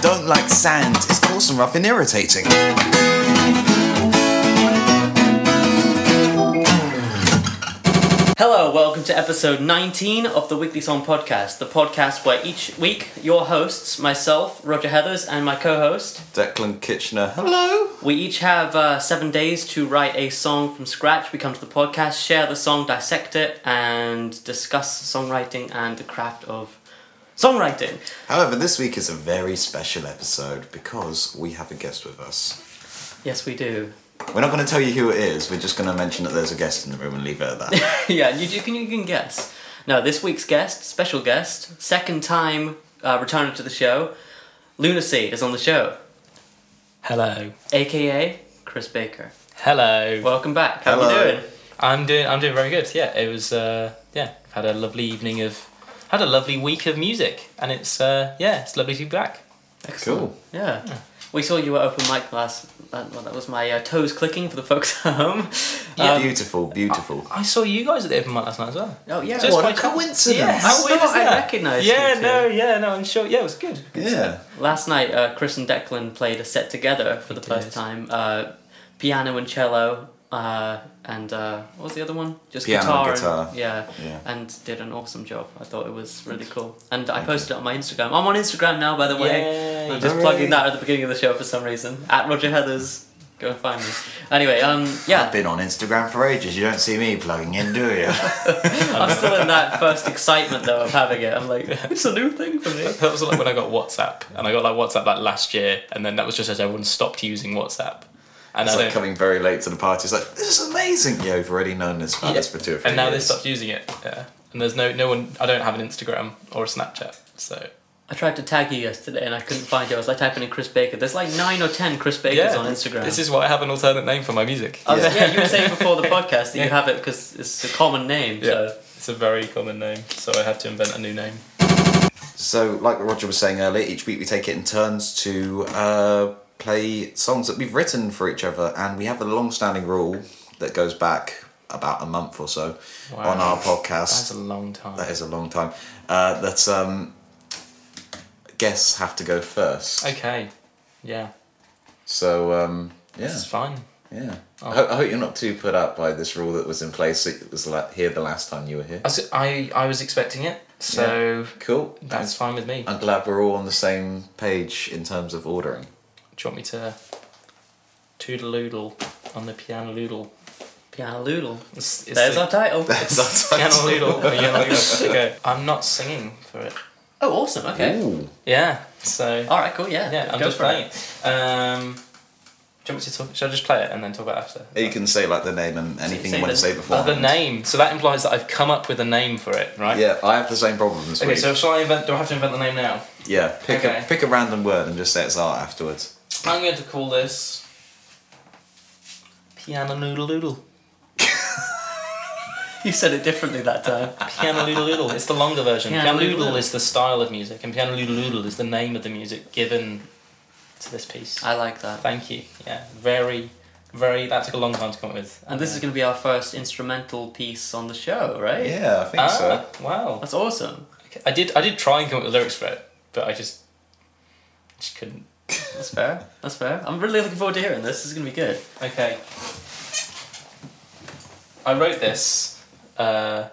I don't like sand. It's coarse and rough and irritating. Hello, welcome to episode 19 of the Weekly Song Podcast, the podcast where each week your hosts, myself, Roger Heathers, and my co host, Declan Kitchener, hello. we each have uh, seven days to write a song from scratch. We come to the podcast, share the song, dissect it, and discuss songwriting and the craft of songwriting. However, this week is a very special episode because we have a guest with us. Yes, we do. We're not going to tell you who it is, we're just going to mention that there's a guest in the room and leave it at that. yeah, you, you, can, you can guess. No, this week's guest, special guest, second time uh, returning to the show, Lunacci is on the show, Hello. aka Chris Baker. Hello. Welcome back. How Hello. you doing? I'm doing I'm doing very good. Yeah, it was uh yeah, I've had a lovely evening of had a lovely week of music and it's uh yeah, it's lovely to be back. Cool. Yeah. We saw you at open mic last. That, well, that was my uh, toes clicking for the folks at home. Um, beautiful, beautiful. I saw you guys at the open mic last night as well. oh yeah. Just what by a coincidence. Yeah, how I weird thought is I recognised Yeah, you no, yeah, no, I'm sure. Yeah, it was good. Good Yeah. stuff. Last night, uh, Chris and Declan played a set together for the We first did. time. Uh, piano and cello, uh, and uh, what was the other one? Just Piano guitar. and guitar. yeah, Yeah. and did an awesome job. I thought it was really cool. And I posted it on my Instagram. I'm on Instagram now, by the way. Yay. I'm just Hooray. plugging that at the beginning of the show for some reason. At Roger Heathers. Go and find me. Anyway, um, yeah. I've been on Instagram for ages. You don't see me plugging in, do you? I'm still in that first excitement though of having it. I'm like, it's a new thing for me. That was like when I got WhatsApp, and I got like WhatsApp like last year, and then that was just as everyone stopped using WhatsApp, and It's I like coming very late to the party. It's like, this is amazing. Yeah, we've already known this about Yeah. this for two or three and now they stopped using it. Yeah, and there's no no one. I don't have an Instagram or a Snapchat, so I tried to tag you yesterday and I couldn't find you. I was like typing in Chris Baker. There's like nine or ten Chris Bakers on Instagram. This is why I have an alternate name for my music. I was- Yeah. yeah. you were saying before the podcast that you have it because it's a common name. Yeah, So it's a very common name, so I had to invent a new name. So, like Roger was saying earlier, each week we take it in turns to uh, play songs that we've written for each other, and we have a long-standing rule that goes back about a month or so Wow. on our podcast. That's a long time. That is a long time. Uh, that um, guests have to go first. Okay, yeah, So um, yeah, it's fine. yeah. Oh. I, hope, I hope you're not too put up by this rule that was in place. It was la- here the last time you were here. I was expecting it, so Cool. that's fine with me. I'm glad we're all on the same page in terms of ordering. Do you want me to toodle-oodle on the piano loodle? piano loodle. It's, it's There's the- our title. That's our piano title. loodle. piano loodle. Okay. I'm not singing for it. Oh, awesome. Okay. Ooh. Yeah, so All right. Cool. Yeah. yeah, I'm Go just for playing. it. Um, do you want me to talk? Should I just play it and then talk about it after? You can say like the name and anything Say you want the- to say before. Oh, the name. So that implies that I've come up with a name for it, right? Yeah, I have the same problem this Okay, week. so shall I invent? Do I have to invent the name now? yeah, pick Okay. a pick a random word and just say it's art afterwards. I'm going to call this piano noodle doodle. You said it differently that time. Piano noodle Doodle. It's the longer version. Piano Piano Doodle Doodle Doodle. is the style of music, and Piano noodle Doodle is the name of the music given to this piece. I like that. Thank you. Yeah, very, very. That took a long time to come up with. And this is going to be our first instrumental piece on the show, right? Yeah, I think Ah, so. wow. That's awesome. I did. I did try and come up with lyrics for it, but I just, just couldn't. That's fair. That's fair. I'm really looking forward to hearing this. This is going to be good. Okay. I wrote this uh,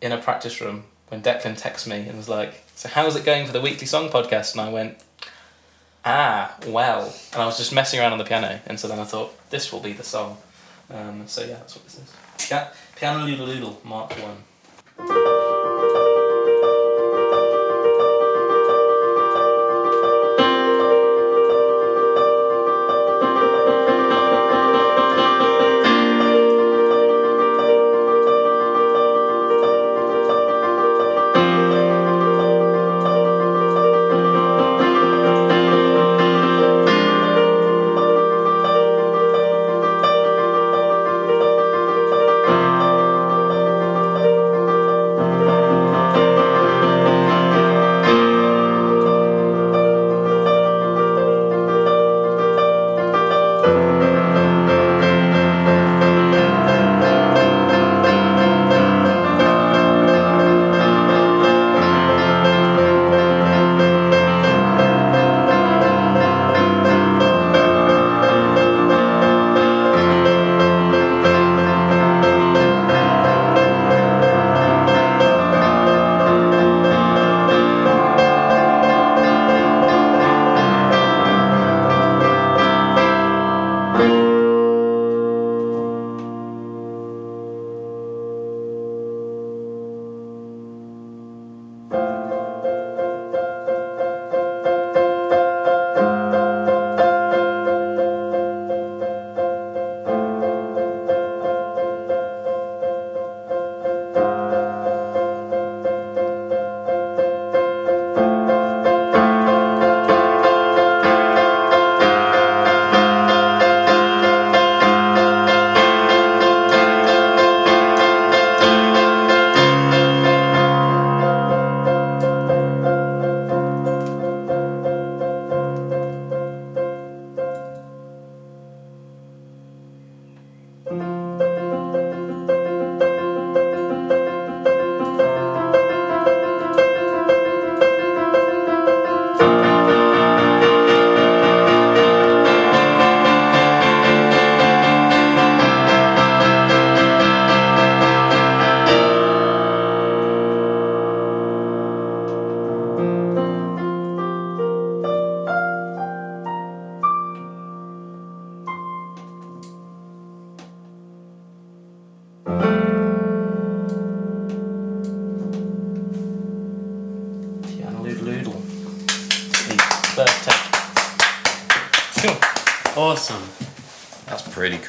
in a practice room when Declan texted me and was like, So, how's it going for the weekly song podcast? And I went, Ah, well. And I was just messing around on the piano. And so then I thought, This will be the song. Um, so, yeah, that's what this is. Yeah. Piano Loodle Loodle, Mark 1.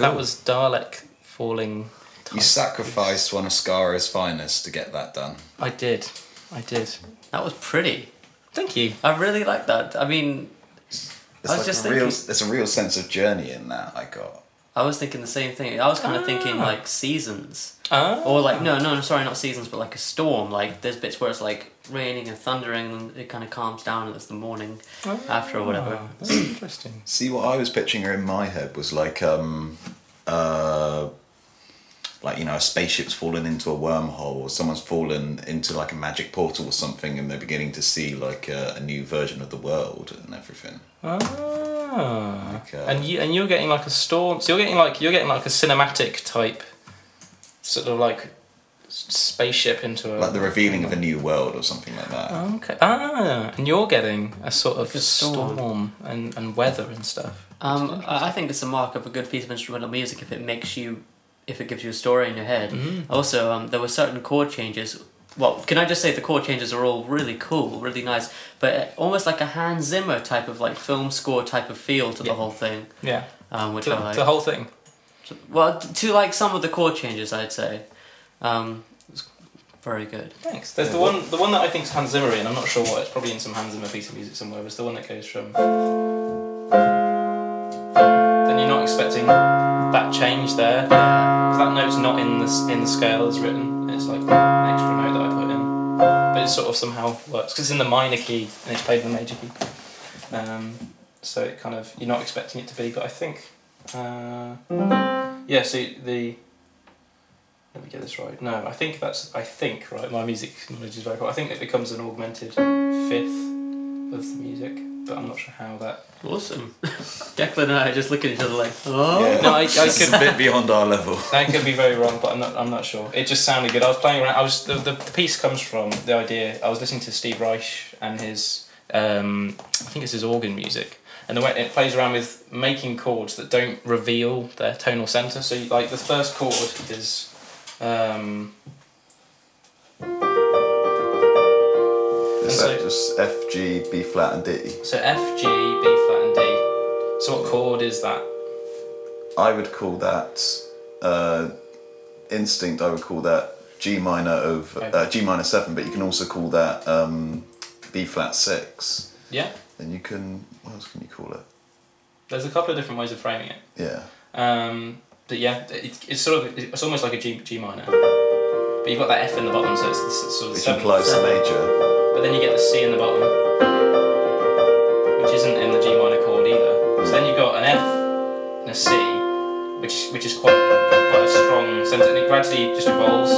That was Dalek falling. you sacrificed one of Skaro's finest to get that done. I did. I did. That was pretty. Thank you. I really like that. I mean, It's I was like just a real. thinking- There's a real sense of journey in that. I got. I was thinking the same thing. I was kind of thinking Ah. like seasons. Ah. Or like no, no, sorry, not seasons, but like a storm. Like there's bits where it's like raining and thundering, and it kind of calms down, and it's the morning after or whatever. Ah, That's interesting. See what I was picturing in my head was like um uh like you know a spaceship's fallen into a wormhole or someone's fallen into like a magic portal or something and they're beginning to see like a, a new version of the world and everything. Ah. Like, uh, and you and you're getting like a storm. So you're getting like you're getting like a cinematic type, sort of like spaceship into a Like the revealing of a new world or something like that. Okay. Ah, and you're getting a sort of a storm. storm, and, and weather and stuff. Um, I I think it's a mark of a good piece of instrumental music if it makes you, if it gives you a story in your head. Mhm. Also, um, there were certain chord changes. Well, can I just say the chord changes are all really cool, really nice, but almost like a Hans Zimmer type of like film score type of feel to the whole thing, Yeah. um, which To, I like. the whole thing. well, to like some of the chord changes, I'd say, um, it's very good. Thanks. There's the one the one that I think is Hans Zimmer in. I'm not sure what. It's probably in some Hans Zimmer piece of music somewhere. But it's the one that goes from. Then you're not expecting that change there because that note's not in the in the scale as written. It's like an extra note that I put in, but it sort of somehow works because it's in the minor key and it's played in the major key. Um, so it kind of you're not expecting it to be, but I think. Uh, yeah. So the let me get this right. No, I think that's. I think right. My music knowledge is very poor. I think it becomes an augmented fifth of the music, but I'm not sure how that. Awesome. Declan and I are just looking at each other like, oh. Yeah. No, I, I could. a bit beyond our level. I could be very wrong, but I'm not. I'm not sure. It just sounded good. I was playing around. I was the, the, the piece comes from the idea. I was listening to Steve Reich and his. Um, I think it's his organ music, and the way it plays around with making chords that don't reveal their tonal center. So, you, like the first chord is. Um, Is so- that just F, G, B flat, and D? So F, G, B flat, and D. So what chord is that? I would call that uh, instinct. I would call that G minor of uh, G minor seven, but you can also call that um, B flat six. Yeah. Then you can. What else can you call it? There's a couple of different ways of framing it. Yeah. Um, but yeah, it, it's sort of it's almost like a G G minor. But you've got that F in the bottom, so it's, the s- sort of Which seventh. implies the major. But then you get the C in the bottom, which isn't in the G minor chord either. So then you've got an F and a C, which which is quite quite a strong sense, and it gradually just evolves.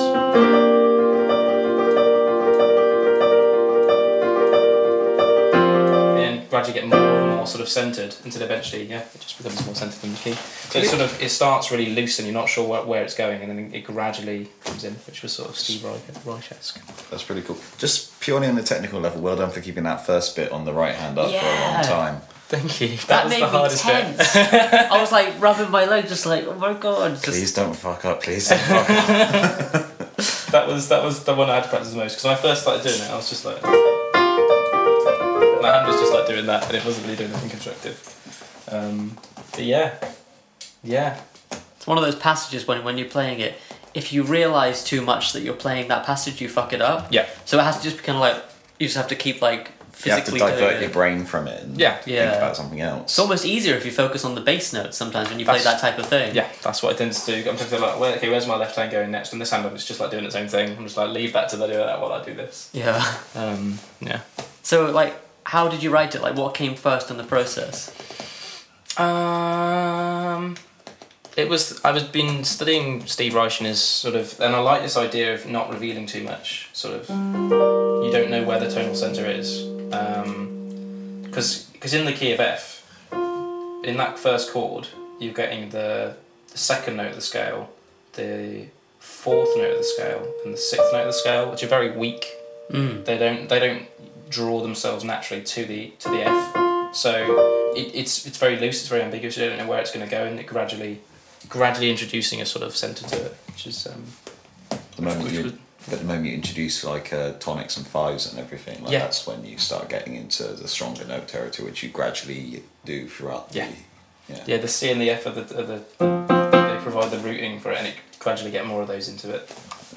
And gradually get more and more sort of centered until eventually, yeah, it just becomes more centered than the key. So it sort of it starts really loose and you're not sure where, where it's going, and then it gradually comes in, which was sort of Steve Reich Reich-esque. That's pretty cool. Just purely on the technical level, well done for keeping that first bit on the right hand up for a long time. Thank you. That, was made the me hardest tense. bit. I was like rubbing my leg, just like, oh my god. Just, Please don't fuck up. Please don't fuck up. That was that was the one I had to practice the most because when I first started doing it, I was just like, my hand was just like doing that, and it wasn't really doing anything constructive. Um, but yeah, yeah, It's one of those passages when, when you're playing it, if you realise too much that you're playing that passage, you fuck it up. yeah, So it has to just be kind of like, you just have to keep like You have to physically divert your brain from it and Yeah. think Yeah. about something else. It's almost easier if you focus on the bass notes sometimes when you play that type of thing. yeah. That's what I tend to do. I'm thinking like, well, okay, where's my left hand going next? And this hand, it's just like doing its own thing. I'm just like, leave that to the do that while I do this. Yeah. Um, yeah. So like, how did you write it? Like, what came first in the process? Um, it was I was been studying Steve Reich and his sort of, and I like this idea of not revealing too much. Sort of, you don't know where the tonal center is, because because in the key of F, in that first chord, you're getting the, the second note of the scale, the fourth note of the scale, and the sixth note of the scale, which are very weak Mm. they don't they don't draw themselves naturally to the to the F. So it, it's it's very loose. It's very ambiguous. You don't know where it's going to go, and it gradually gradually introducing a sort of centre to it, which is um, the moment which you was- But the moment you introduce like uh, tonics and fives and everything, like Yeah. that's when you start getting into the stronger note territory, which you gradually do throughout the Yeah. yeah. Yeah, the C and the F are the, are the they provide the routing for it, and it gradually get more of those into it.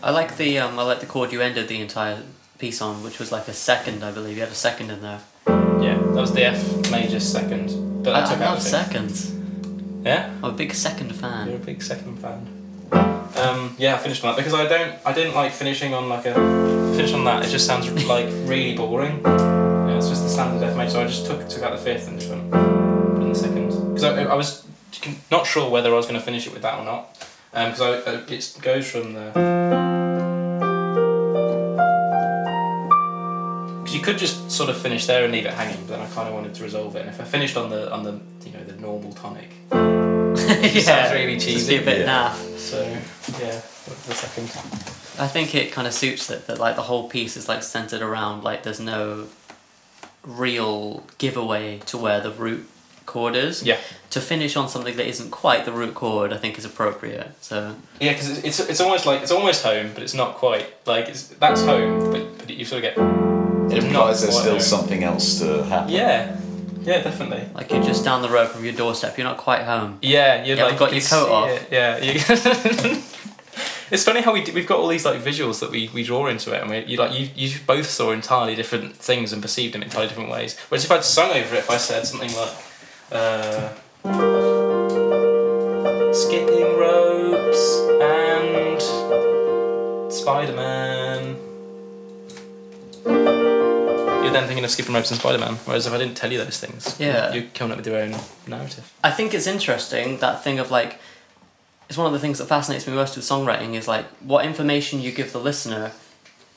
I like the um, I like the chord you ended the entire piece on, which was like a second, I believe. You had a second in there. Yeah, that was the F major second, but I, I, took I out love seconds. Yeah, I'm a big second fan. you're a big second fan. Um, yeah, I finished on that because I don't, I didn't like finishing on like a finish on that. It just sounds like really boring. Yeah, it's just the standard F major, so I just took took out the fifth and just went put in the second because I, I was not sure whether I was going to finish it with that or not because uh, it goes from the could just sort of finish there and leave it hanging, but then I kind of wanted to resolve it. And if I finished on the on the you know the normal tonic, yeah, sounds really Just cheesy. be a bit Yeah. naff. so yeah, the second. I think it kind of suits it that like the whole piece is like centered around like there's no real giveaway to where the root chord is. Yeah, To finish on something that isn't quite the root chord, I think is appropriate. So yeah, because it's, it's it's almost like it's almost home, but it's not quite. Like it's that's home, but, but you sort of get It It's implies there's still something else to happen. yeah, yeah, definitely. like you're just down the road from your doorstep, you're not quite home. Yeah, you're You like haven't got you your coat see off. it, Yeah, you, it's funny how we d- we've got all these like visuals that we, we draw into it, and we you like you you both saw entirely different things and perceived them entirely different ways. Whereas if I'd sung over it, if I said something like uh, skipping ropes and Spider Man. You're then thinking of skipping ropes and Spider Man. Whereas if I didn't tell you those things, Yeah. you're coming up with your own narrative. I think it's interesting that thing of like, it's one of the things that fascinates me most with songwriting is like what information you give the listener.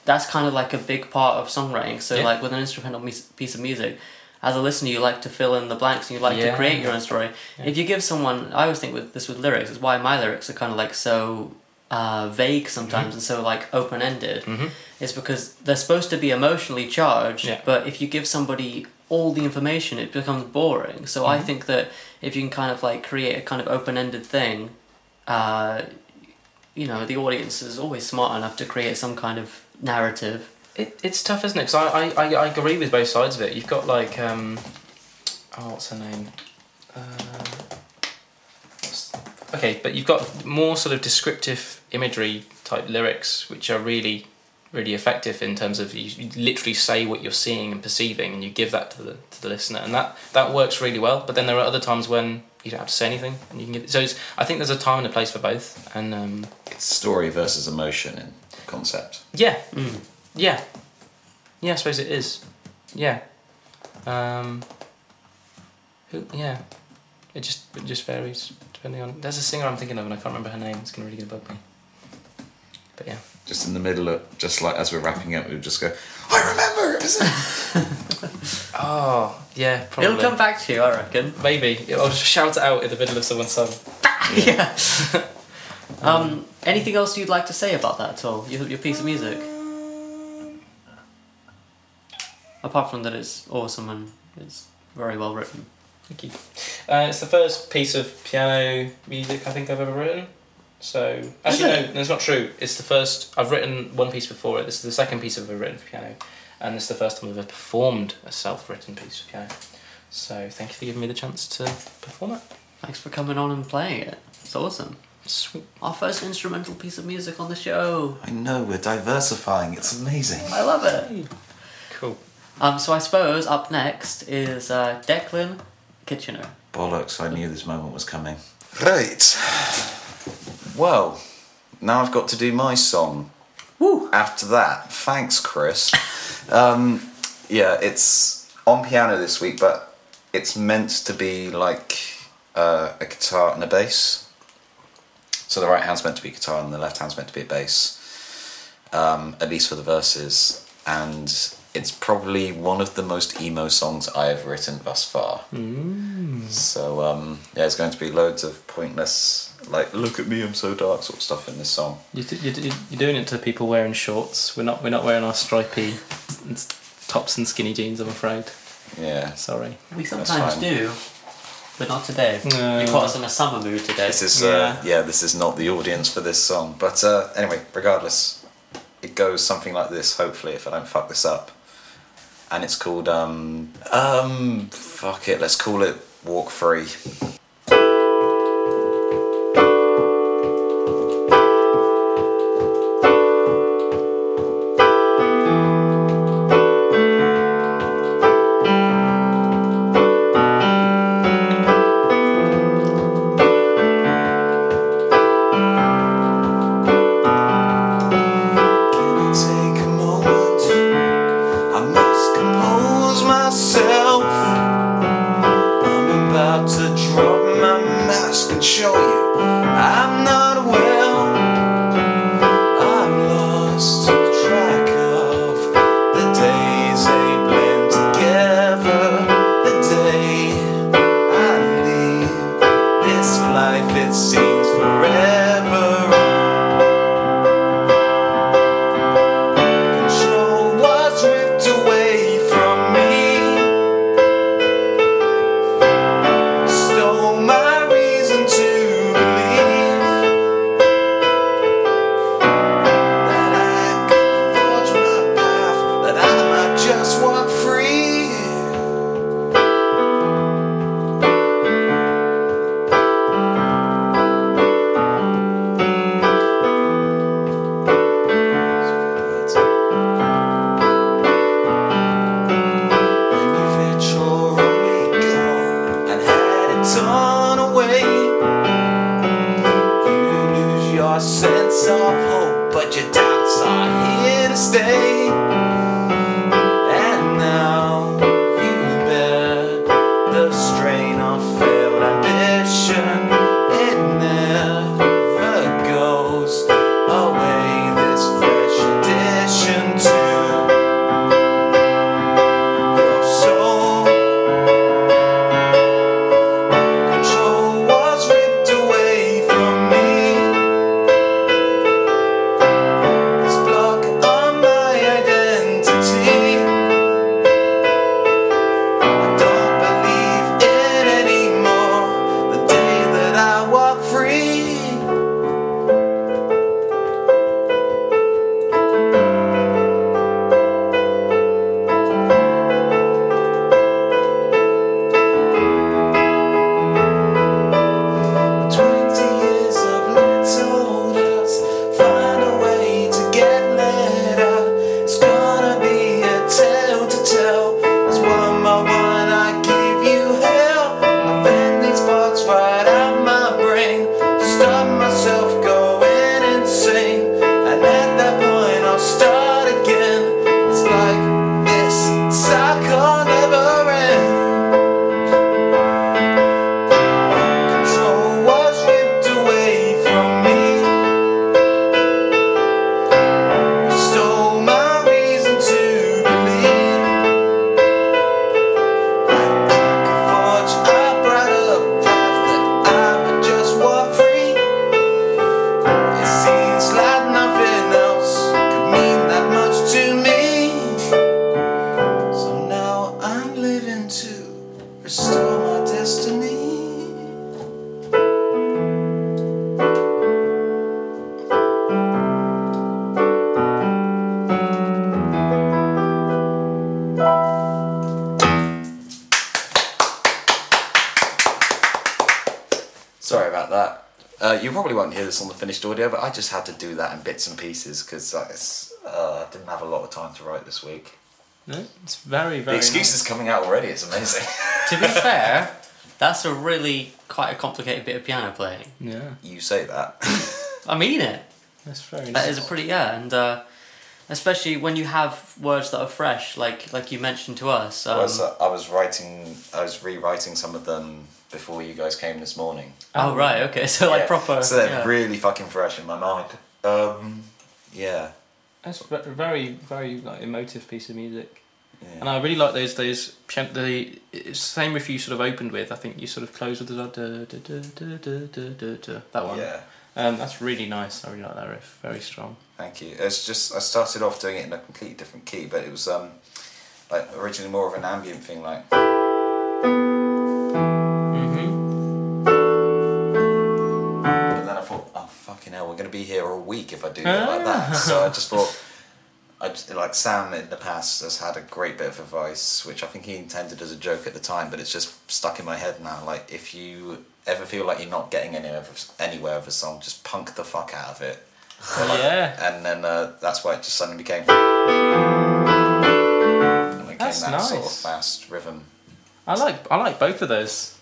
That's kind of like a big part of songwriting. So Yeah. like with an instrumental piece of music, as a listener, you like to fill in the blanks and you like to Yeah. create your own story. Yeah. If you give someone, I always think with this with lyrics is why my lyrics are kind of like so uh, vague sometimes Mm-hmm. and so like open ended. hmm Is because they're supposed to be emotionally charged, Yeah. but if you give somebody all the information, it becomes boring. So I Mhm. think that if you can kind of like create a kind of open ended thing, uh, you know, the audience is always smart enough to create some kind of narrative. It, it's tough, isn't it? Because I, I, I, I agree with both sides of it. You've got like, um, oh, what's her name? Uh, okay, but you've got more sort of descriptive imagery type lyrics, which are really, really effective in terms of you, you literally say what you're seeing and perceiving, and you give that to the to the listener, and that that works really well. But then there are other times when you don't have to say anything, and you can give. So it's, I think there's a time and a place for both, and um, It's story versus emotion in concept. yeah, Mm. yeah. Yeah, I suppose it is. Yeah. Um, who, yeah. It just it just varies depending on. There's a singer I'm thinking of and I can't remember her name. It's gonna really gonna bug me. But yeah. Just in the middle of, just like as we're wrapping up, we just go, I remember! It was Oh yeah, probably. It'll come back to you, I reckon. Maybe I'll just shout it out in the middle of someone's song. yeah. um, anything else you'd like to say about that at all? Your, your piece of music? Apart from that, it's awesome and it's very well written. Thank you. Uh, it's the first piece of piano music I think I've ever written. So actually, no, it? that's not true. It's the first. I've written one piece before it. This is the second piece I've ever written for piano, and this is the first time I've ever performed a self-written piece of piano. So thank you for giving me the chance to perform it. Thanks for coming on and playing it. It's awesome. Sweet. Our first instrumental piece of music on the show. I know, we're diversifying. It's amazing. I love it. Cool. Um, so I suppose up next is uh, Declan Kitchener. Bollocks, I knew this moment was coming. Right. Well, now I've got to do my song. Woo! After that, thanks, Chris. um, yeah, it's on piano this week, but it's meant to be like uh, a guitar and a bass. So the right hand's meant to be guitar and the left hand's meant to be a bass, um, at least for the verses. And it's probably one of the most emo songs I have written thus far. So um, yeah, it's going to be loads of pointless, like "look at me, I'm so dark" sort of stuff in this song. You d- you d- you're doing it to people wearing shorts. We're not. We're not wearing our stripy tops and skinny jeans. I'm afraid. Yeah, Sorry. We sometimes do, but not today. No. You caught us in a summer mood today. this is uh, Yeah. yeah, this is not the audience for this song. But uh, anyway, regardless, it goes something like this. Hopefully, if I don't fuck this up, and it's called um um fuck it. Let's call it Walk Free. Torn away, you lose your sense of hope, but your doubts are here to stay. Finished audio, but I just had to do that in bits and pieces because uh, I didn't have a lot of time to write this week. No, it's very, The very. excuse is coming out already. It's amazing. To be fair, that's a really quite a complicated bit of piano playing. Yeah, you say that. I mean it. that's very. That nice. is a pretty yeah, and uh, especially when you have words that are fresh, like like you mentioned to us. Um, I was, uh, I was writing, I was rewriting some of them before you guys came this morning. Oh um, right, okay. So like yeah. proper. So they're yeah. really fucking fresh in my mind. Um, yeah. That's very very like emotive piece of music. Yeah. And I really like those those the same riff you sort of opened with. I think you sort of closed with the da, da, da, that one. Yeah. Um, that's really nice. I really like that riff. Very strong. Thank you. It's just I started off doing it in a completely different key, but it was um, like originally more of an ambient thing, like. But then I thought, fucking hell, we're gonna be here all week if I do it like that. So I just thought, I just, like Sam in the past has had a great bit of advice, which I think he intended as a joke at the time, but it's just stuck in my head now. Like, if you ever feel like you're not getting anywhere with, anywhere with a song, just punk the fuck out of it. yeah. And then uh, that's why it just suddenly became. And it That's that sort of nice. fast rhythm. I like I like both of those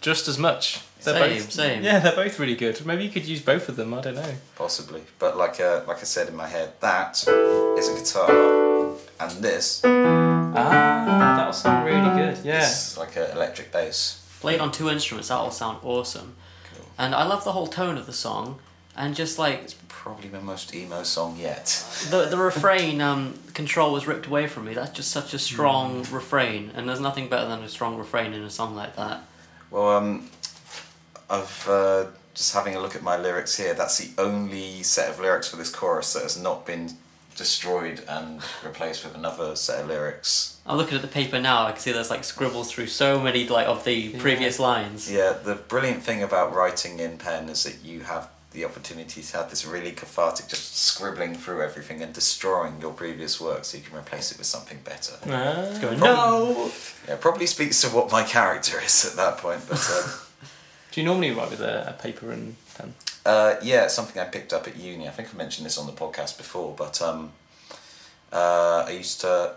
just as much. They're Same, both, same. Yeah, they're both really good. Maybe you could use both of them. I don't know. possibly. But like uh, like I said in my head, that is a guitar, and this Ah, that'll sound really good. Yeah. is like an electric bass. Played on two instruments, that'll sound awesome. Cool. And I love the whole tone of the song, and just like it's Probably my most emo song yet. the the refrain, um, "Control was ripped away from me." That's just such a strong refrain, and there's nothing better than a strong refrain in a song like that. Well, um, I've uh, just having a look at my lyrics here. That's the only set of lyrics for this chorus that has not been destroyed and replaced with another set of lyrics. I'm looking at the paper now. I can see there's like scribbles through so many like of the previous lines. Yeah, the brilliant thing about writing in pen is that you have the opportunity to have this really cathartic, just scribbling through everything and destroying your previous work, so you can replace it with something better. Ah. Going, Probably- no. Yeah, probably speaks to what my character is at that point, but. Um, Do you normally write with a, a paper and pen? Uh, yeah, it's something I picked up at uni. I think I mentioned this on the podcast before, but um, uh, I used to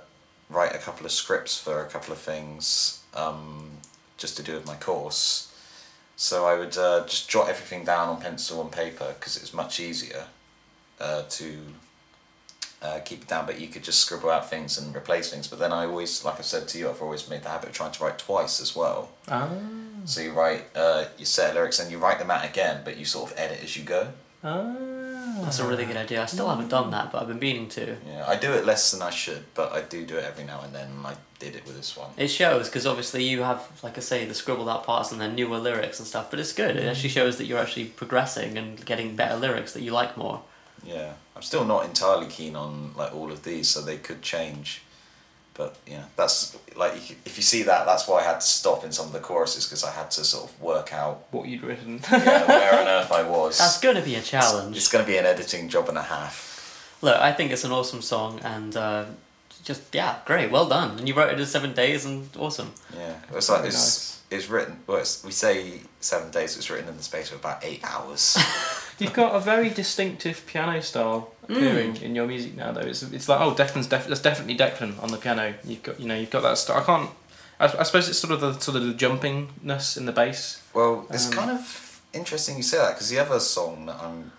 write a couple of scripts for a couple of things um, just to do with my course. So I would uh, just jot everything down on pencil and paper because it was much easier uh, to uh, keep it down. But you could just scribble out things and replace things. But then I always, like I said to you, I've always made the habit of trying to write twice as well. Ah. So you write uh, your set of lyrics and you write them out again, but you sort of edit as you go. Ah. That's a really good idea. I still haven't done that, but I've been meaning to. Yeah, I do it less than I should, but I do do it every now and then. and I did it with this one. It shows because obviously you have, like I say, the scribbled out parts and then newer lyrics and stuff. But it's good. It actually shows that you're actually progressing and getting better lyrics that you like more. Yeah, I'm still not entirely keen on like all of these, so they could change. But yeah, that's like if you see that, that's why I had to stop in some of the choruses because I had to sort of work out What you'd written. yeah, where on earth I was. That's going to be a challenge. It's going to be an editing job and a half. Look, I think it's an awesome song and uh, just yeah, great, well done. And you wrote it in seven days and awesome. Yeah, it was like Very it's nice. it's written. Well, it's, we say seven days. It was written in the space of about eight hours. You've got a very distinctive piano style appearing in your music now, though. It's, it's like oh, Declan's def- that's definitely Declan on the piano. You've got you know you've got that style. I can't. I, I suppose it's sort of the sort of the jumpingness in the bass. Well, it's Um, kind of interesting you say that because the other song that I'm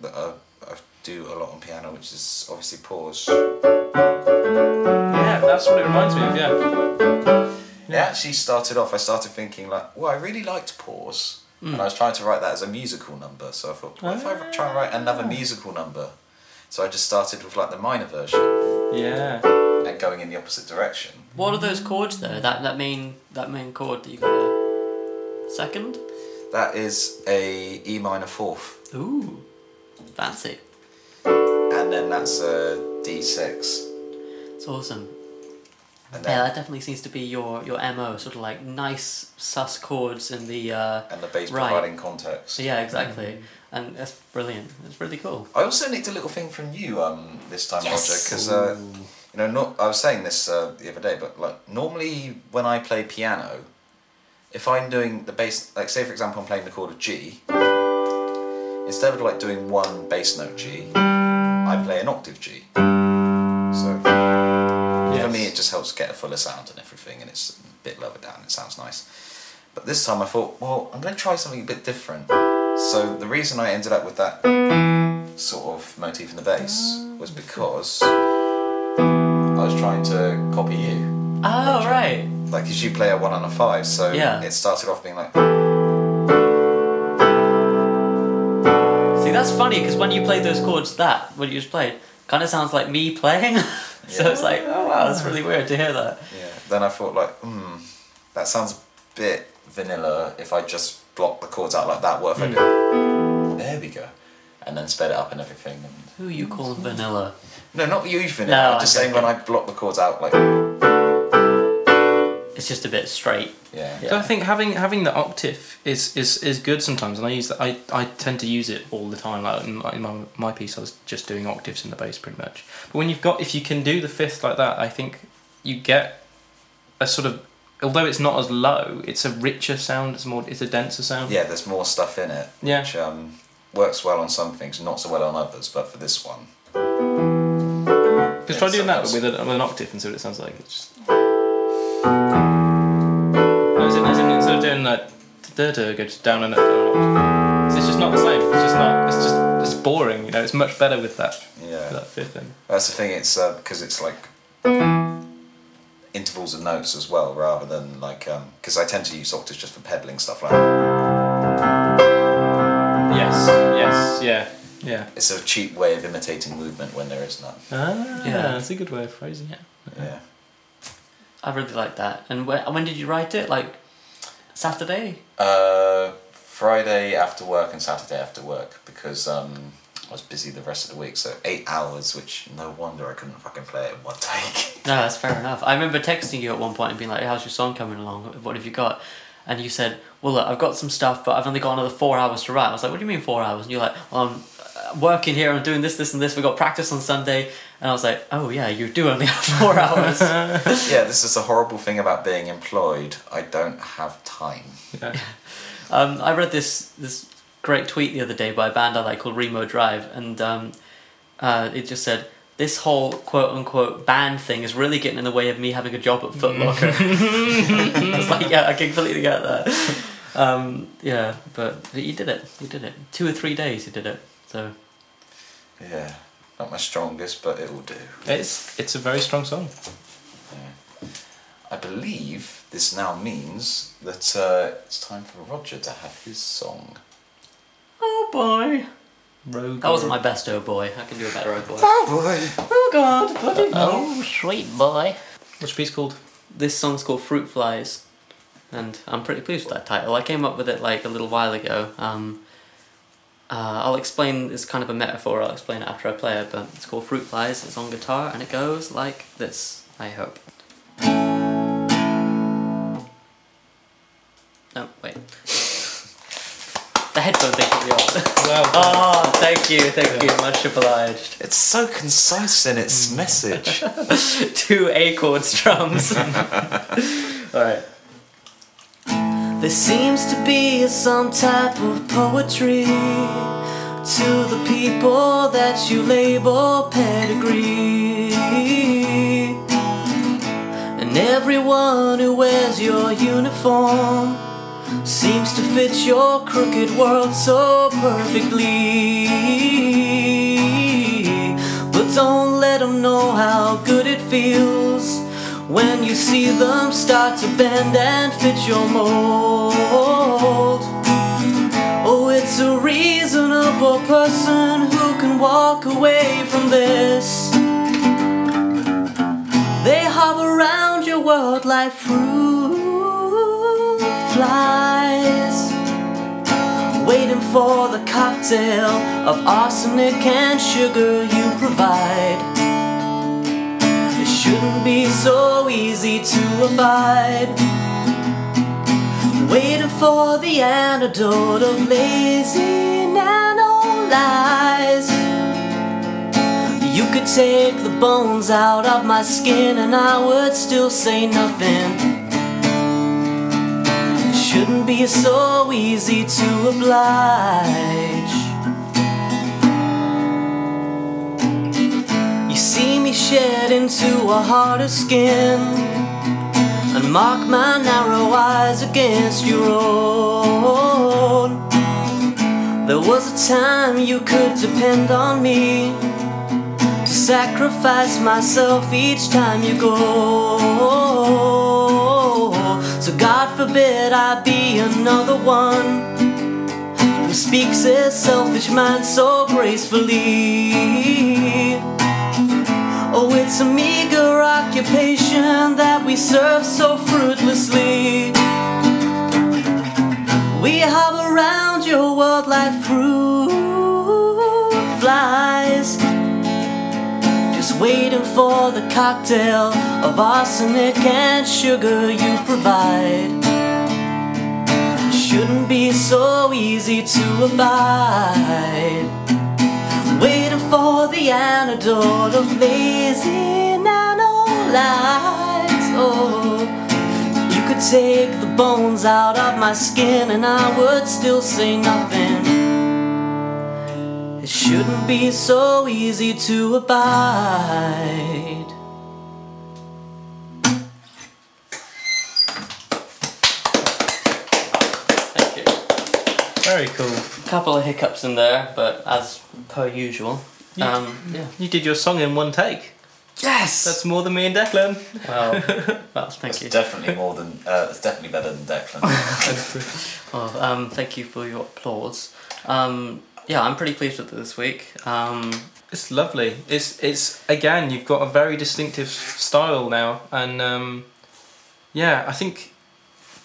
that I, I do a lot on piano, which is obviously pause. Yeah, that's what it reminds me of. Yeah. It actually started off. I started thinking like, well, I really liked pause, and I was trying to write that as a musical number. So I thought, what if I try and write another ah. musical number? So I just started with like the minor version Yeah. and going in the opposite direction. What are those chords though? That that main that main chord that you got there? Second? That is a E minor fourth, Ooh, fancy. and then that's a D six. It's awesome. And Yeah, that definitely seems to be your your mo. Sort of like nice sus chords in the. Uh, and the bass Right. providing context. yeah, exactly, and that's brilliant. It's really cool. I also nicked a little thing from you um, this time, Yes. Roger, because uh, you know, not, I was saying this uh, the other day, but like normally when I play piano, if I'm doing the bass, like say for example, I'm playing the chord of G, instead of like doing one bass note G, I play an octave G. So me, it just helps get a fuller sound and everything, and it's a bit lower down. It sounds nice. But this time I thought, well, I'm going to try something a bit different. So the reason I ended up with that sort of motif in the bass was because I was trying to copy you. Oh right. Like, because you play a one and a five, so Yeah. it started off being like, See, that's funny because when you played those chords, that what you just played kind of sounds like me playing. so Yeah. it's like, oh wow, that's really weird to hear that. yeah. Then I thought, like, hmm, that sounds a bit vanilla if I just block the chords out like that. What if I do? There we go. And then sped it up and everything. And Who are you calling vanilla? No, not you, vanilla. No, I'm just I'm saying when I block the chords out, like, Is it's just a bit straight. Yeah. Yeah. So I think having having the octave is, is, is good sometimes, and I use that. I, I tend to use it all the time. Like in my, in my my piece, I was just doing octaves in the bass pretty much. But when you've got, if you can do the fifth like that, I think you get a sort of, although it's not as low, it's a richer sound. It's more, it's a denser sound. Yeah, there's more stuff in it, Yeah. which um, works well on some things, not so well on others. But for this one, Because try doing that with, a, with an octave and see what it sounds like. It's just. No, as in, as in, instead of doing that, da da go down and down. an octave. It's just not the same. It's just not. It's just it's boring. You know, it's much better with that yeah, with that fifth thing. that's the thing. It's because it's like intervals of notes as well, rather than like because I tend to use octaves just for pedaling stuff like. that. Yes. Yes. Yeah. Yeah. It's a cheap way of imitating movement when there is none. Ah, Yeah. that's a good way of phrasing it. Yeah. I really like that. And when, when did you write it? Like Saturday? Uh, Friday after work and Saturday after work because um, I was busy the rest of the week. So eight hours, which no wonder I couldn't fucking play it in one take. No, that's fair enough. I remember texting you at one point and being like, "How's your song coming along? What have you got?" And you said, "Well, look, I've got some stuff, but I've only got another four hours to write." I was like, "What do you mean four hours?" And you're like, "Well, I'm uh, working here. I'm doing this, this, and this. We got practice on Sunday." And I was like, "Oh yeah, you do only have four hours." yeah, this is a horrible thing about being employed. I don't have time. Yeah. Um, I read this this great tweet the other day by a band I like called Remo Drive, and um, uh, it just said, "This whole quote unquote band thing is really getting in the way of me having a job at Foot Locker." I was like, "Yeah, I can completely get that." Um, yeah, but, but you did it. You did it. Two or three days, you did it. So Yeah, not my strongest, but it will do. It's it's a very strong song. Yeah. I believe this now means that uh, it's time for Roger to have his song. oh boy, Rogue. that wasn't my best oh boy. I can do a better oh boy. Oh boy! Oh god, bloody Oh, sweet boy. What's your piece called? This song's called Fruit Flies, and I'm pretty pleased with that title. I came up with it like a little while ago. Um, uh, I'll explain. It's kind of a metaphor. I'll explain it after I play it. But it's called Fruit Flies. It's on guitar, and it goes like this. I hope. No, wait. The headphone thing put me on. Well, oh, thank you, thank you, much obliged. It's so concise in its message. Two A chord strums. Alright. There seems to be some type of poetry to the people that you label pedigree. And everyone who wears your uniform seems to fit your crooked world so perfectly. But don't let them know how good it feels when you see them start to bend and fit your mold. Oh, it's a reasonable person who can walk away from this. They hover around your world like fruit flies, waiting for the cocktail of arsenic and sugar you provide. Shouldn't be so easy to abide. Waiting for the antidote of lazy nano lies. You could take the bones out of my skin and I would still say nothing. Shouldn't be so easy to oblige. See me shed into a harder skin and mark my narrow eyes against your own. There was a time you could depend on me to sacrifice myself each time you go. So God forbid I be another one who speaks his selfish mind so gracefully. Oh, it's a meager occupation that we serve so fruitlessly. We hover around your world like fruit flies, just waiting for the cocktail of arsenic and sugar you provide shouldn't be so easy to abide. Waiting for the antidote of lazy nanolights. Oh, you could take the bones out of my skin and I would still say nothing. It shouldn't be so easy to abide. Very cool. A couple of hiccups in there, but as per usual. Um, yeah. You did your song in one take. Yes. That's more than me and Declan. Well, well thank That's you. definitely more than. Uh, it's definitely better than Declan. Well, um, thank you for your applause. Um, yeah, I'm pretty pleased with it this week. Um, It's lovely. It's it's again. You've got a very distinctive style now, and um, yeah, I think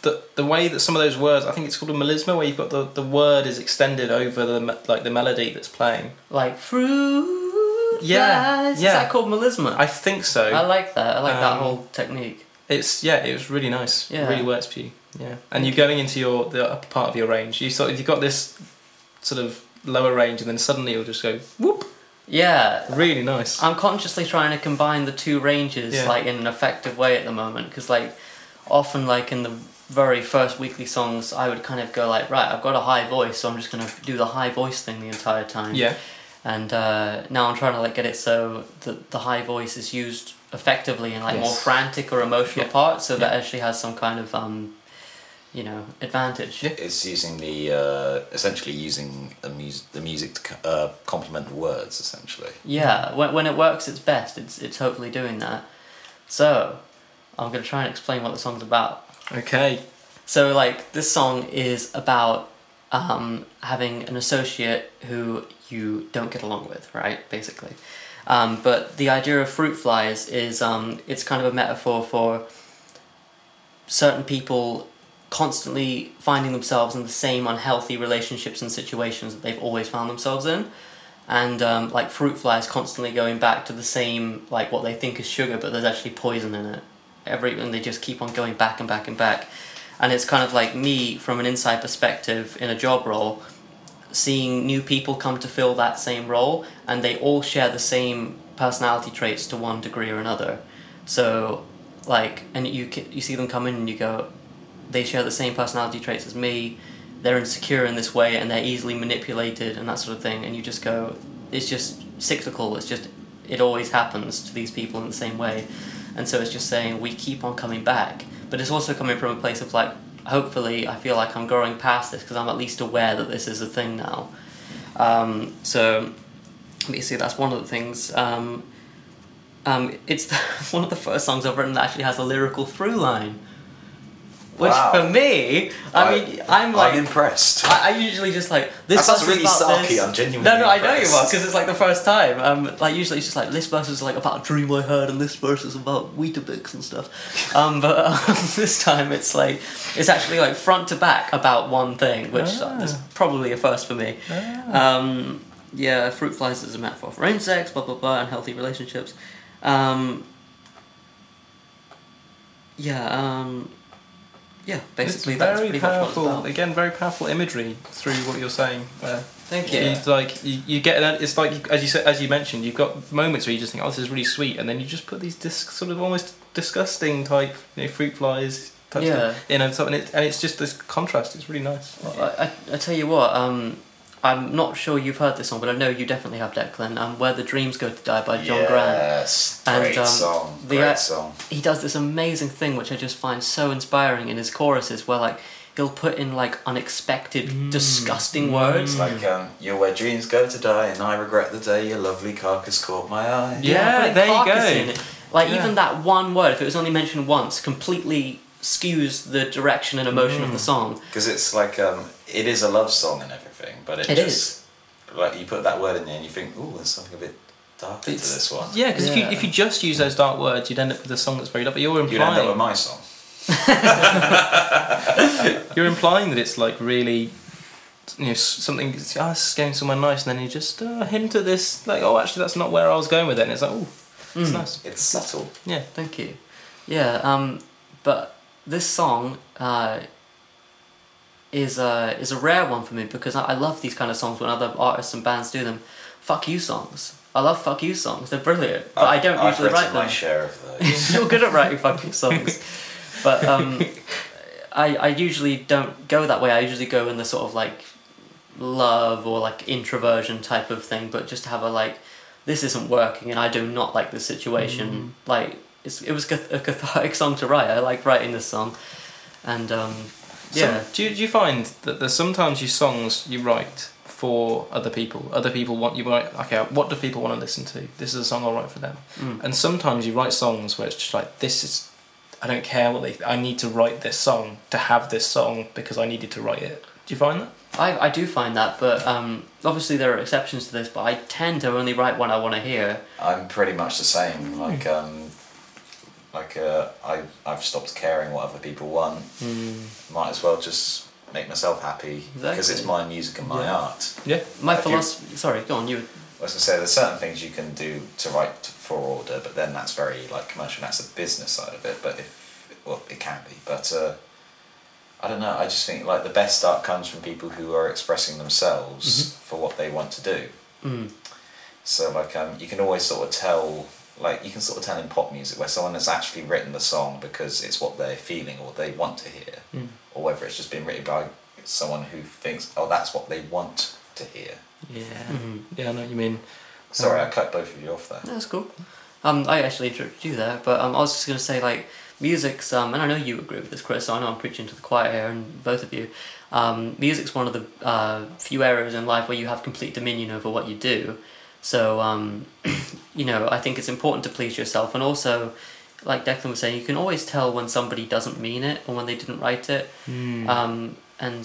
the the way that some of those words. I think it's called a melisma, where you've got the, the word is extended over the like the melody that's playing. like fruit Yeah, flies. Is yeah. that called melisma? I think so. I like that. I like that Um, whole technique. It's yeah, it was really nice. Yeah. It really works for you. Yeah, and you're going into your the upper part of your range. You sort of you've got this sort of lower range, and then suddenly it'll just go whoop. Yeah. Really nice. I'm consciously trying to combine the two ranges Yeah. like in an effective way at the moment because like often like in the very first weekly songs I would kind of go like right I've got a high voice so I'm just gonna do the high voice thing the entire time yeah, and uh, now I'm trying to like get it so that the high voice is used effectively in like more frantic or emotional Yeah. parts so that actually has some kind of um you know advantage Yeah. It's using the uh, essentially using the music the music to uh, complement the words essentially. Yeah, when, when it works its best, it's, it's hopefully doing that. So, I'm going to try and explain what the song's about. Okay. So, like, this song is about um, having an associate who you don't get along with, right? Basically. Um, but the idea of fruit flies is um, it's kind of a metaphor for certain people constantly finding themselves in the same unhealthy relationships and situations that they've always found themselves in and um, like fruit flies constantly going back to the same like what they think is sugar but there's actually poison in it every and they just keep on going back and back and back. And it's kind of like me from an inside perspective in a job role seeing new people come to fill that same role and they all share the same personality traits to one degree or another. So like and you you see them come in and you go they share the same personality traits as me. They're insecure in this way and they're easily manipulated and that sort of thing. And you just go it's just cyclical. It's just it always happens to these people in the same way and so it's just saying we keep on coming back. But it's also coming from a place of like hopefully i feel like i'm growing past this because i'm at least aware that this is a thing now. Um, so see that's one of the things um, um, it's the, one of the first songs i've written that actually has a lyrical through line which Wow. for me i, mean i'm like I'm impressed. I, I usually just like this. That sounds really sarky, this. I'm genuinely No, no, I know you impressed. are because it's like the first time. Um, like usually it's just like this verse is like about a dream I had, and this verse is about Weetabix and stuff. Um, but um, this time it's like it's actually like front to back about one thing, which Ah. is probably a first for me. Um, yeah, fruit flies is a metaphor for insects, blah blah blah, and healthy relationships. Um, yeah, um, yeah, basically it's that's very pretty much what powerful. Again, very powerful imagery through what you're saying. There. Thank you. It's like you, you get an, it's like as you said as you mentioned, you've got moments where you just think, oh, this is really sweet, and then you just put these dis- sort of almost disgusting type you know, fruit flies. Type Yeah. stuff in and something, and, it, and it's just this contrast. It's really nice. Well, I, I, I tell you what, um, I'm not sure you've heard this song, but I know you definitely have, Declan. Um, Where the Dreams Go to Die by John Grant. Yes, And, great um, song. the, Great uh, song. He does this amazing thing, which I just find so inspiring in his choruses, where like he'll put in like unexpected, disgusting words. Like um, you're where dreams go to die, and I regret the day your lovely carcass caught my eye. Yeah, putting there you go. in. Like Yeah. even that one word, if it was only mentioned once, completely skews the direction and emotion of the song. Because it's like um, it is a love song and everything, but it, It just like you put that word in there and you think, oh, there's something a bit darker to this one. Yeah, because if you if you just use those dark words, you'd end up with a song that's very dark. But you're implying. You'd end up with implying my song. you're implying that it's like really. You know, something. Oh, this is going somewhere nice, and then you just uh, hint at this, like, oh, actually, that's not where I was going with it. And it's like, oh, it's Mm. nice. It's subtle. Yeah. Thank you. Yeah, um, but this song uh, is a is a rare one for me because I, I love these kind of songs when other artists and bands do them. Fuck you songs. I love fuck you songs. They're brilliant, but I don't I've usually written write my them. share of those. You're good at writing fuck you songs, but um, I I usually don't go that way. I usually go in the sort of like love or like introversion type of thing, but just to have a like this isn't working and I do not like this situation. Like it's, it was cath- a cathartic song to write. I like writing this song, and um, yeah, Some- do, you, do you find that there's sometimes you songs you write for other people? Other people want you write, okay, what do people want to listen to? This is a song I'll write for them. Mm. And sometimes you write songs where it's just like, this is, I don't care what they, I need to write this song to have this song because I needed to write it. Do you find that? I, I do find that, but um, obviously there are exceptions to this. But I tend to only write what I want to hear. I'm pretty much the same. Like, um, like uh, I I've stopped caring what other people want. Might as well just make myself happy because it's my music and my Yeah. art. Yeah. My philosophy. Sorry, go on. You. As I say there's certain things you can do to write for order, but then that's very like commercial. That's the business side of it. But if well, it can be. But uh, I don't know. I just think like the best art comes from people who are expressing themselves for what they want to do. Mm, So like um, you can always sort of tell, like you can sort of tell in pop music where someone has actually written the song because it's what they're feeling or they want to hear, Mm. or whether it's just been written by someone who thinks, oh, that's what they want to hear. Yeah. Mhm. Yeah, I know what you mean. Sorry, Um, I cut both of you off there. That's cool. Um, I actually interrupted you there, but um, I was just gonna say like music's um, and I know you agree with this, Chris. So I know I'm preaching to the choir here, and both of you. Um, music's one of the uh, few areas in life where you have complete dominion over what you do. So um, you know, I think it's important to please yourself, and also, like Declan was saying, you can always tell when somebody doesn't mean it or when they didn't write it. Mm. Um, and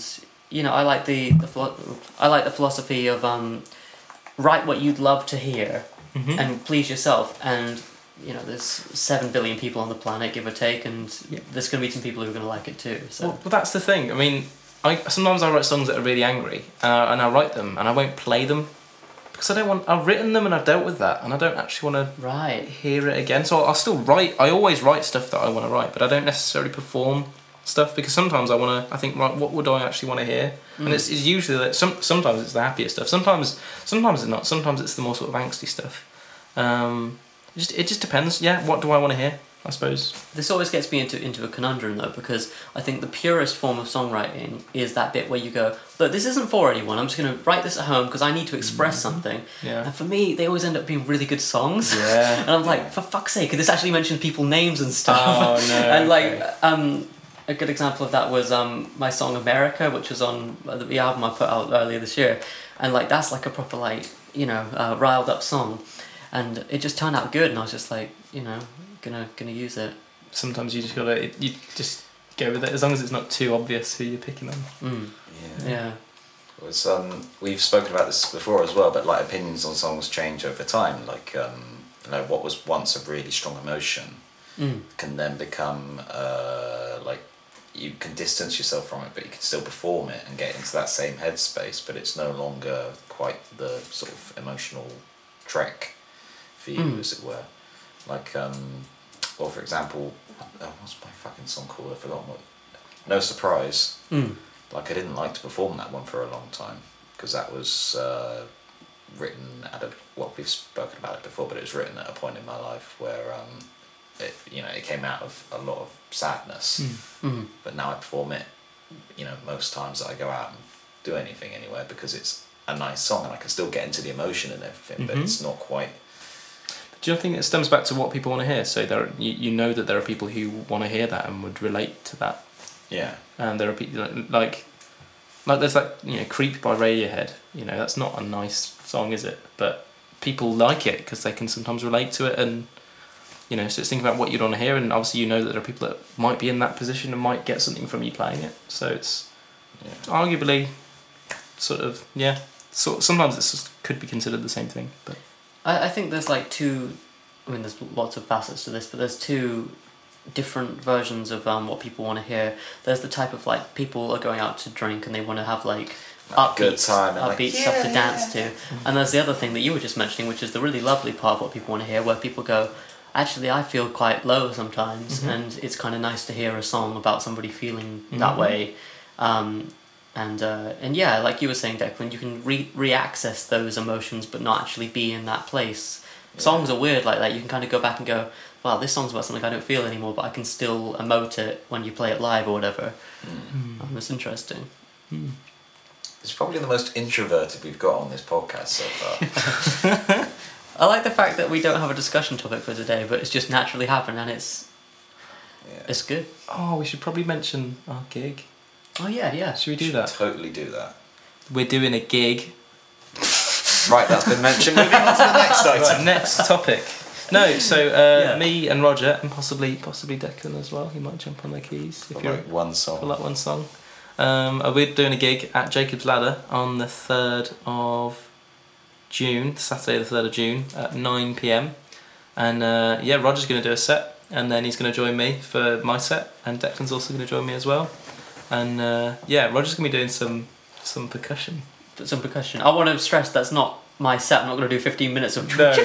you know, I like the, the philo- I like the philosophy of um, write what you'd love to hear Mhm. and please yourself. And you know, there's seven billion people on the planet, give or take, and Yeah. there's going to be some people who are going to like it too. So Well, well, that's the thing. I mean, I sometimes I write songs that are really angry, uh, and I write them, and I won't play them because I don't want. I've written them and I've dealt with that, and I don't actually want to right, hear it again. So I'll still write. I always write stuff that I want to write, but I don't necessarily perform stuff because sometimes I want to. I think, right, what would I actually want to hear? And Mm. it's, it's usually that some. Sometimes it's the happier stuff. Sometimes, sometimes it's not. Sometimes it's the more sort of angsty stuff. Um, it just it just depends. Yeah, what do I want to hear? I suppose. this always gets me into into a conundrum though because I think the purest form of songwriting is that bit where you go, look, this isn't for anyone. I'm just going to write this at home because I need to express something. Yeah. And for me, they always end up being really good songs. Yeah. And I'm like, for fuck's sake, this actually mentions people names and stuff. Oh, no, and like, okay. um, a good example of that was um, my song America, which was on the album I put out earlier this year, and like that's like a proper like you know uh, riled up song, and it just turned out good, and I was just like you know gonna gonna use it. sometimes you just gotta you just go with it as long as it's not too obvious who you're picking on. Mm. Yeah. Yeah. It was um, we've spoken about this before as well, but like opinions on songs change over time. Like um, you know, what was once a really strong emotion Mm. can then become uh, like you can distance yourself from it, but you can still perform it and get into that same headspace. But it's no longer quite the sort of emotional trek for you, Mm. as it were. Like, um, well, for example, oh, what's my fucking song called? I've forgotten what. No surprise. Mm. Like I didn't like to perform that one for a long time because that was uh, written at a well we've spoken about it before, but it was written at a point in my life where um, it you know it came out of a lot of sadness. Mm. But now I perform it, you know, most times that I go out and do anything anywhere because it's a nice song and I can still get into the emotion and everything, but Mhm. it's not quite. Do you think it stems back to what people want to hear? So there, are, you, you know that there are people who want to hear that and would relate to that, Yeah. and there are people like, like there's that you know "Creep" by Radiohead. You know that's not a nice song, is it? But people like it because they can sometimes relate to it, and you know, so it's thinking about what you'd want to hear, and obviously you know that there are people that might be in that position and might get something from you playing it. So it's Yeah. arguably sort of yeah. So sometimes it's just, could be considered the same thing, but I, I think there's like two. I mean, there's lots of facets to this, but there's two different versions of um, what people want to hear. There's the type of like people are going out to drink and they want to have like Like, good upbeat, time and like, upbeat stuff to yeah, dance yeah. to. And there's the other thing that you were just mentioning, which is the really lovely part of what people want to hear, where people go, actually I feel quite low sometimes, Mm-hmm. and it's kind of nice to hear a song about somebody feeling that Mhm. way. Um, and uh, and yeah, like you were saying, Declan, you can re re-access those emotions, but not actually be in that place. Songs are weird like that. You can kind of go back and go, "Wow, this song's about something I don't feel anymore," but I can still emote it when you play it live or whatever. Mm. Um, it's interesting. It's probably the most introverted we've got on this podcast so far. I like the fact that we don't have a discussion topic for today, but it's just naturally happened, and it's yeah. it's good. Oh, we should probably mention our gig. Oh yeah, yeah. Should we do Should that? Totally do that. We're doing a gig. Right, that's been mentioned. Moving on to the next item. Right, next topic. No, so uh, Yeah. me and Roger, and possibly possibly Declan as well. He might jump on the keys if For you're like one for song. that one song. Um, uh, we're doing a gig at Jacob's Ladder on the third of June, Saturday the third of June at nine pm. And uh, yeah, Roger's going to do a set, and then he's going to join me for my set, and Declan's also going to join me as well. And uh, yeah, Roger's going to be doing some some percussion. Some percussion. I want to stress that's not my set. I'm not going to do 15 minutes of. No. yeah,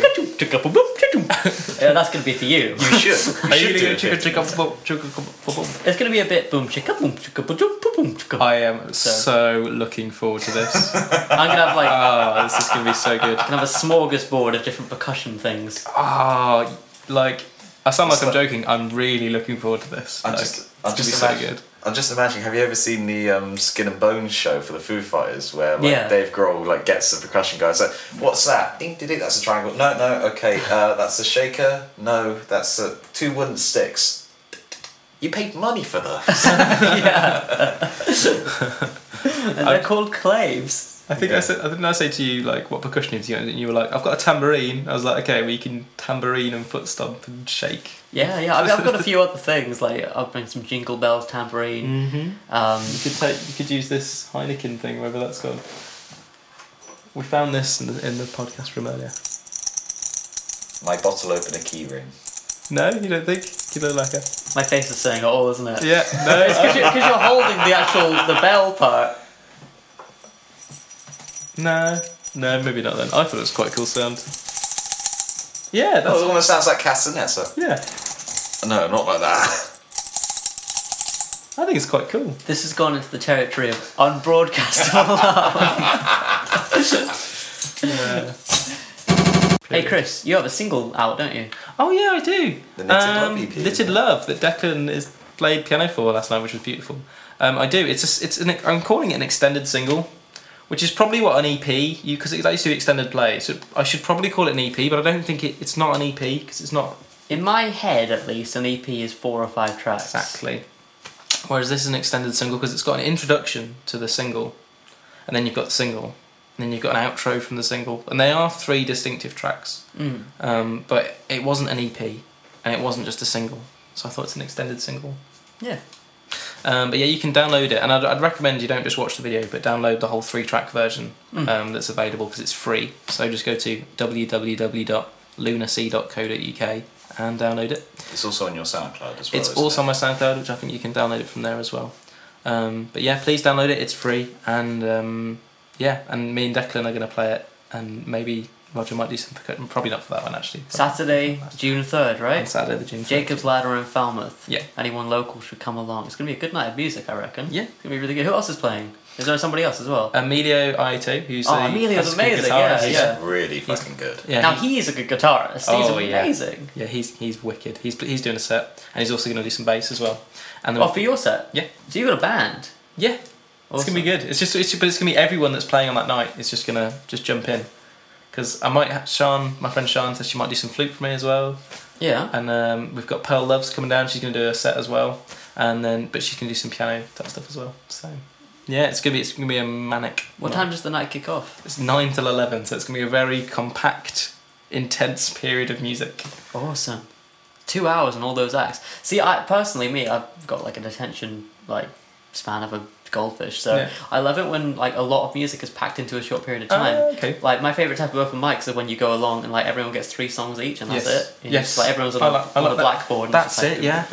that's going to be for you. You should. You Are should you do it. chicka 15 chicka minutes. boom, chicka boom, boom? It's going to be a bit boom chicka boom chicka boom boom boom chicka. I am So- so looking forward to this. I'm going to have like oh, this is going to be so good. can have a smorgasbord of different percussion things. Ah, like I sound like It's I'm like- joking. I'm really looking forward to this. I'm Like, just, I'm it's just gonna be imagine, so good. I'm just imagining. Have you ever seen the um, Skin and Bones show for the Foo Fighters, where like Yeah. Dave Grohl like gets the percussion guy? So what's that? Ding, ding, ding, that's a triangle. No, no. Okay, uh, that's a shaker. No, that's uh two wooden sticks. You paid money for those. yeah. and they're called claves. I think Yeah. I said. I didn't I say to you like what percussion is you? And you were like, I've got a tambourine. I was like, okay, well you can tambourine and foot stomp and shake. Yeah, yeah. I've, I've got a few other things like I'll bring some jingle bells, tambourine. Mm-hmm. Um, You could take. You could use this Heineken thing, wherever that's gone. We found this in the, in the podcast room earlier. My bottle opener keyring. No, you don't think? You look like a. my face is saying it all, isn't it? Yeah. No. It's because you're, 'cause you're holding the actual the bell part. no. No, maybe not then. I thought it was quite a cool sound. Yeah, Oh, it almost sounds like castanets. Yeah, No, not like that. I think it's quite cool. This has gone into the territory of unbroadcastable. Yeah. hey Chris, you have a single out, don't you? Oh yeah, I do. The Knitted Love um, EP, Knitted isn't? Love that Declan is played piano for last night, which was beautiful. Um, I do. It's a, it's an, I'm calling it an extended single, which is probably what an EP. You because I used to do extended play, so I should probably call it an EP, but I don't think it, it's not an EP because it's not In my head, at least, an EP is four or five tracks. exactly. Whereas this is an extended single because it's got an introduction to the single, and then you've got the single, and then you've got an outro from the single, and they are three distinctive tracks. Mm. Um, but it wasn't an EP, and it wasn't just a single, so I thought it's an extended single. Yeah. Um, but yeah, you can download it, and I'd, I'd recommend you don't just watch the video, but download the whole three-track version Mm. um, that's available because it's free. So just go to www.lunacci.co.uk and download it. It's also on your SoundCloud as well. it's also it? on my SoundCloud, which I think you can download it from there as well. Um, but yeah, please download it. It's free, and um, yeah, and me and Declan are going to play it, and maybe Roger might do some percussion. Probably not for that one actually. Saturday, June third, on right? Saturday the June. third. Jacob's Ladder in Falmouth. Yeah. Anyone local should come along. It's gonna be a good night of music, I reckon. Yeah. It's gonna be really good. Who else is playing? Is there somebody else as well? Emilio Aito, who's Oh, the Emilio's classical amazing, guitarist. yeah, He's yeah. really fucking good. Yeah, now he- he's a good guitarist. He's Oh, yeah. amazing. Yeah, he's he's wicked. He's he's doing a set, and he's also going to do some bass as well. And then, Oh, for your set. Yeah. So you got a band. yeah, it's gonna be good. It's just it's but it's gonna be everyone that's playing on that night. It's just gonna just jump in, because I might have Sean, my friend Sean, says she might do some flute for me as well. Yeah. And um, we've got Pearl Loves coming down. She's gonna do a set as well, and then but she's gonna do some piano type stuff as well. So yeah, it's gonna be it's gonna be a manic. What night. time does the night kick off? It's nine till eleven, so it's gonna be a very compact, intense period of music. Awesome. Two hours and all those acts. See, I personally, me, I've got like an attention like span of a goldfish. So Yeah. I love it when like a lot of music is packed into a short period of time. Ah, okay. Like my favorite type of open mics are when you go along and like everyone gets three songs each and that's Yes. it. You Yes. just, like everyone's on, I a, like- I on like a that. blackboard. That's it, yeah.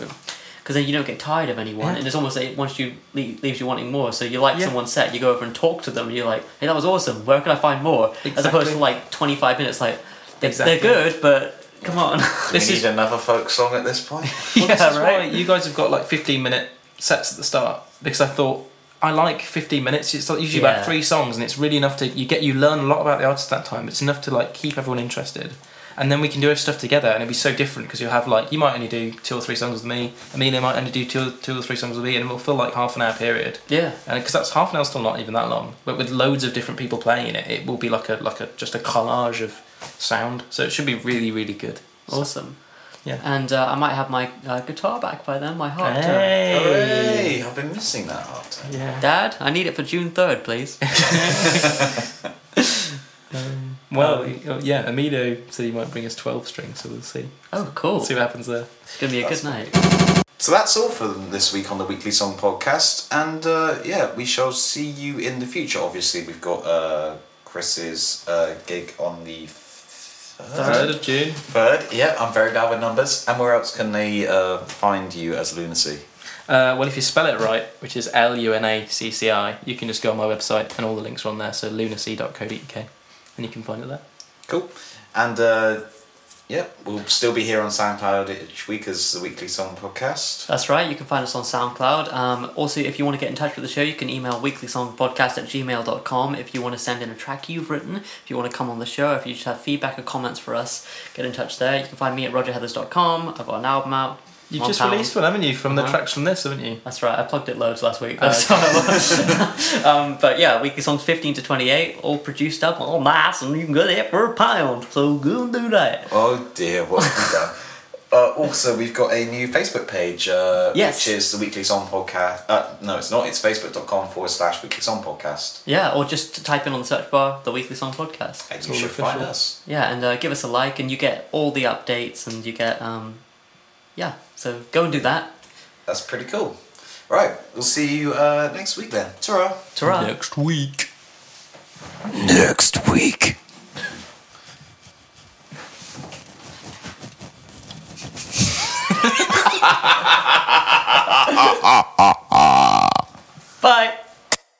Because then you don't get tired of anyone, Yeah. and it's almost like once you le- leaves you wanting more. So you like Yeah. someone's set, you go over and talk to them, and you're like, "Hey, that was awesome. Where can I find more?" As opposed to like 25 minutes, like they, Exactly. they're good, but Come on. This we is another folk song at this point. Well, this Yeah, is right. why you guys have got like 15 minute sets at the start because I thought I like 15 minutes. It's usually Yeah. about three songs, and it's really enough to you get you learn a lot about the artist that time. It's enough to like keep everyone interested, and then we can do our stuff together, and it'll be so different because you'll have like you might only do two or three songs with me. Amelia might only do two, two or three songs with me, and we'll fill like half an hour period. Yeah. And because that's half an hour, still not even that long, but with loads of different people playing in it, it will be like a like a just a collage of sound. So it should be really really good. Awesome. Yeah. And uh, I might have my uh, guitar back by then, my harp. tone. Hooray! I've been missing that art. Yeah. Dad, I need it for June 3rd, please. Um, well, yeah, Amido said he might bring us 12 strings, so we'll see. Oh, cool. We'll see what happens there. It's going to be a good night. So that's all for this week on the Weekly Song Podcast, and uh, yeah, we shall see you in the future. Obviously, we've got uh, Chris's uh, gig on the third. 3rd of June. Third, yeah, I'm very bad with numbers. And where else can they uh, find you as Lunacci? Uh, well, if you spell it right, which is L U N A C C I, you can just go on my website and all the links are on there, so lunacci.co.uk, and you can find it there. Cool. And uh, yeah, we'll still be here on SoundCloud each week as the Weekly Song Podcast. That's right, you can find us on SoundCloud. Um, also, if you want to get in touch with the show, you can email weeklysongpodcast at gmail.com. If you want to send in a track you've written, if you want to come on the show, if you just have feedback or comments for us, get in touch there. You can find me at rogerheathers.com. I've got an album out. You've just pound. released one, haven't you, from the tracks from this, haven't you? That's right, I plugged it loads last week. That's um, but yeah, weekly songs 15 to 28, all produced up, all nice, and you can get it for a pound. So go and do that. Oh dear, what have we done? Uh, also, we've got a new Facebook page, uh, Yes. which is the Weekly Song Podcast. Uh, no, it's not. It's facebook.com forward slash Weekly Song Podcast. Yeah, or just type in on the search bar the Weekly Song Podcast. And you should official. find us. Yeah, and uh, give us a like, and you get all the updates, and you get um, yeah, so go and do that. That's pretty cool. Right, we'll see you uh, next week then. Ta-ra. Ta-ra. Next week. Next week. Bye.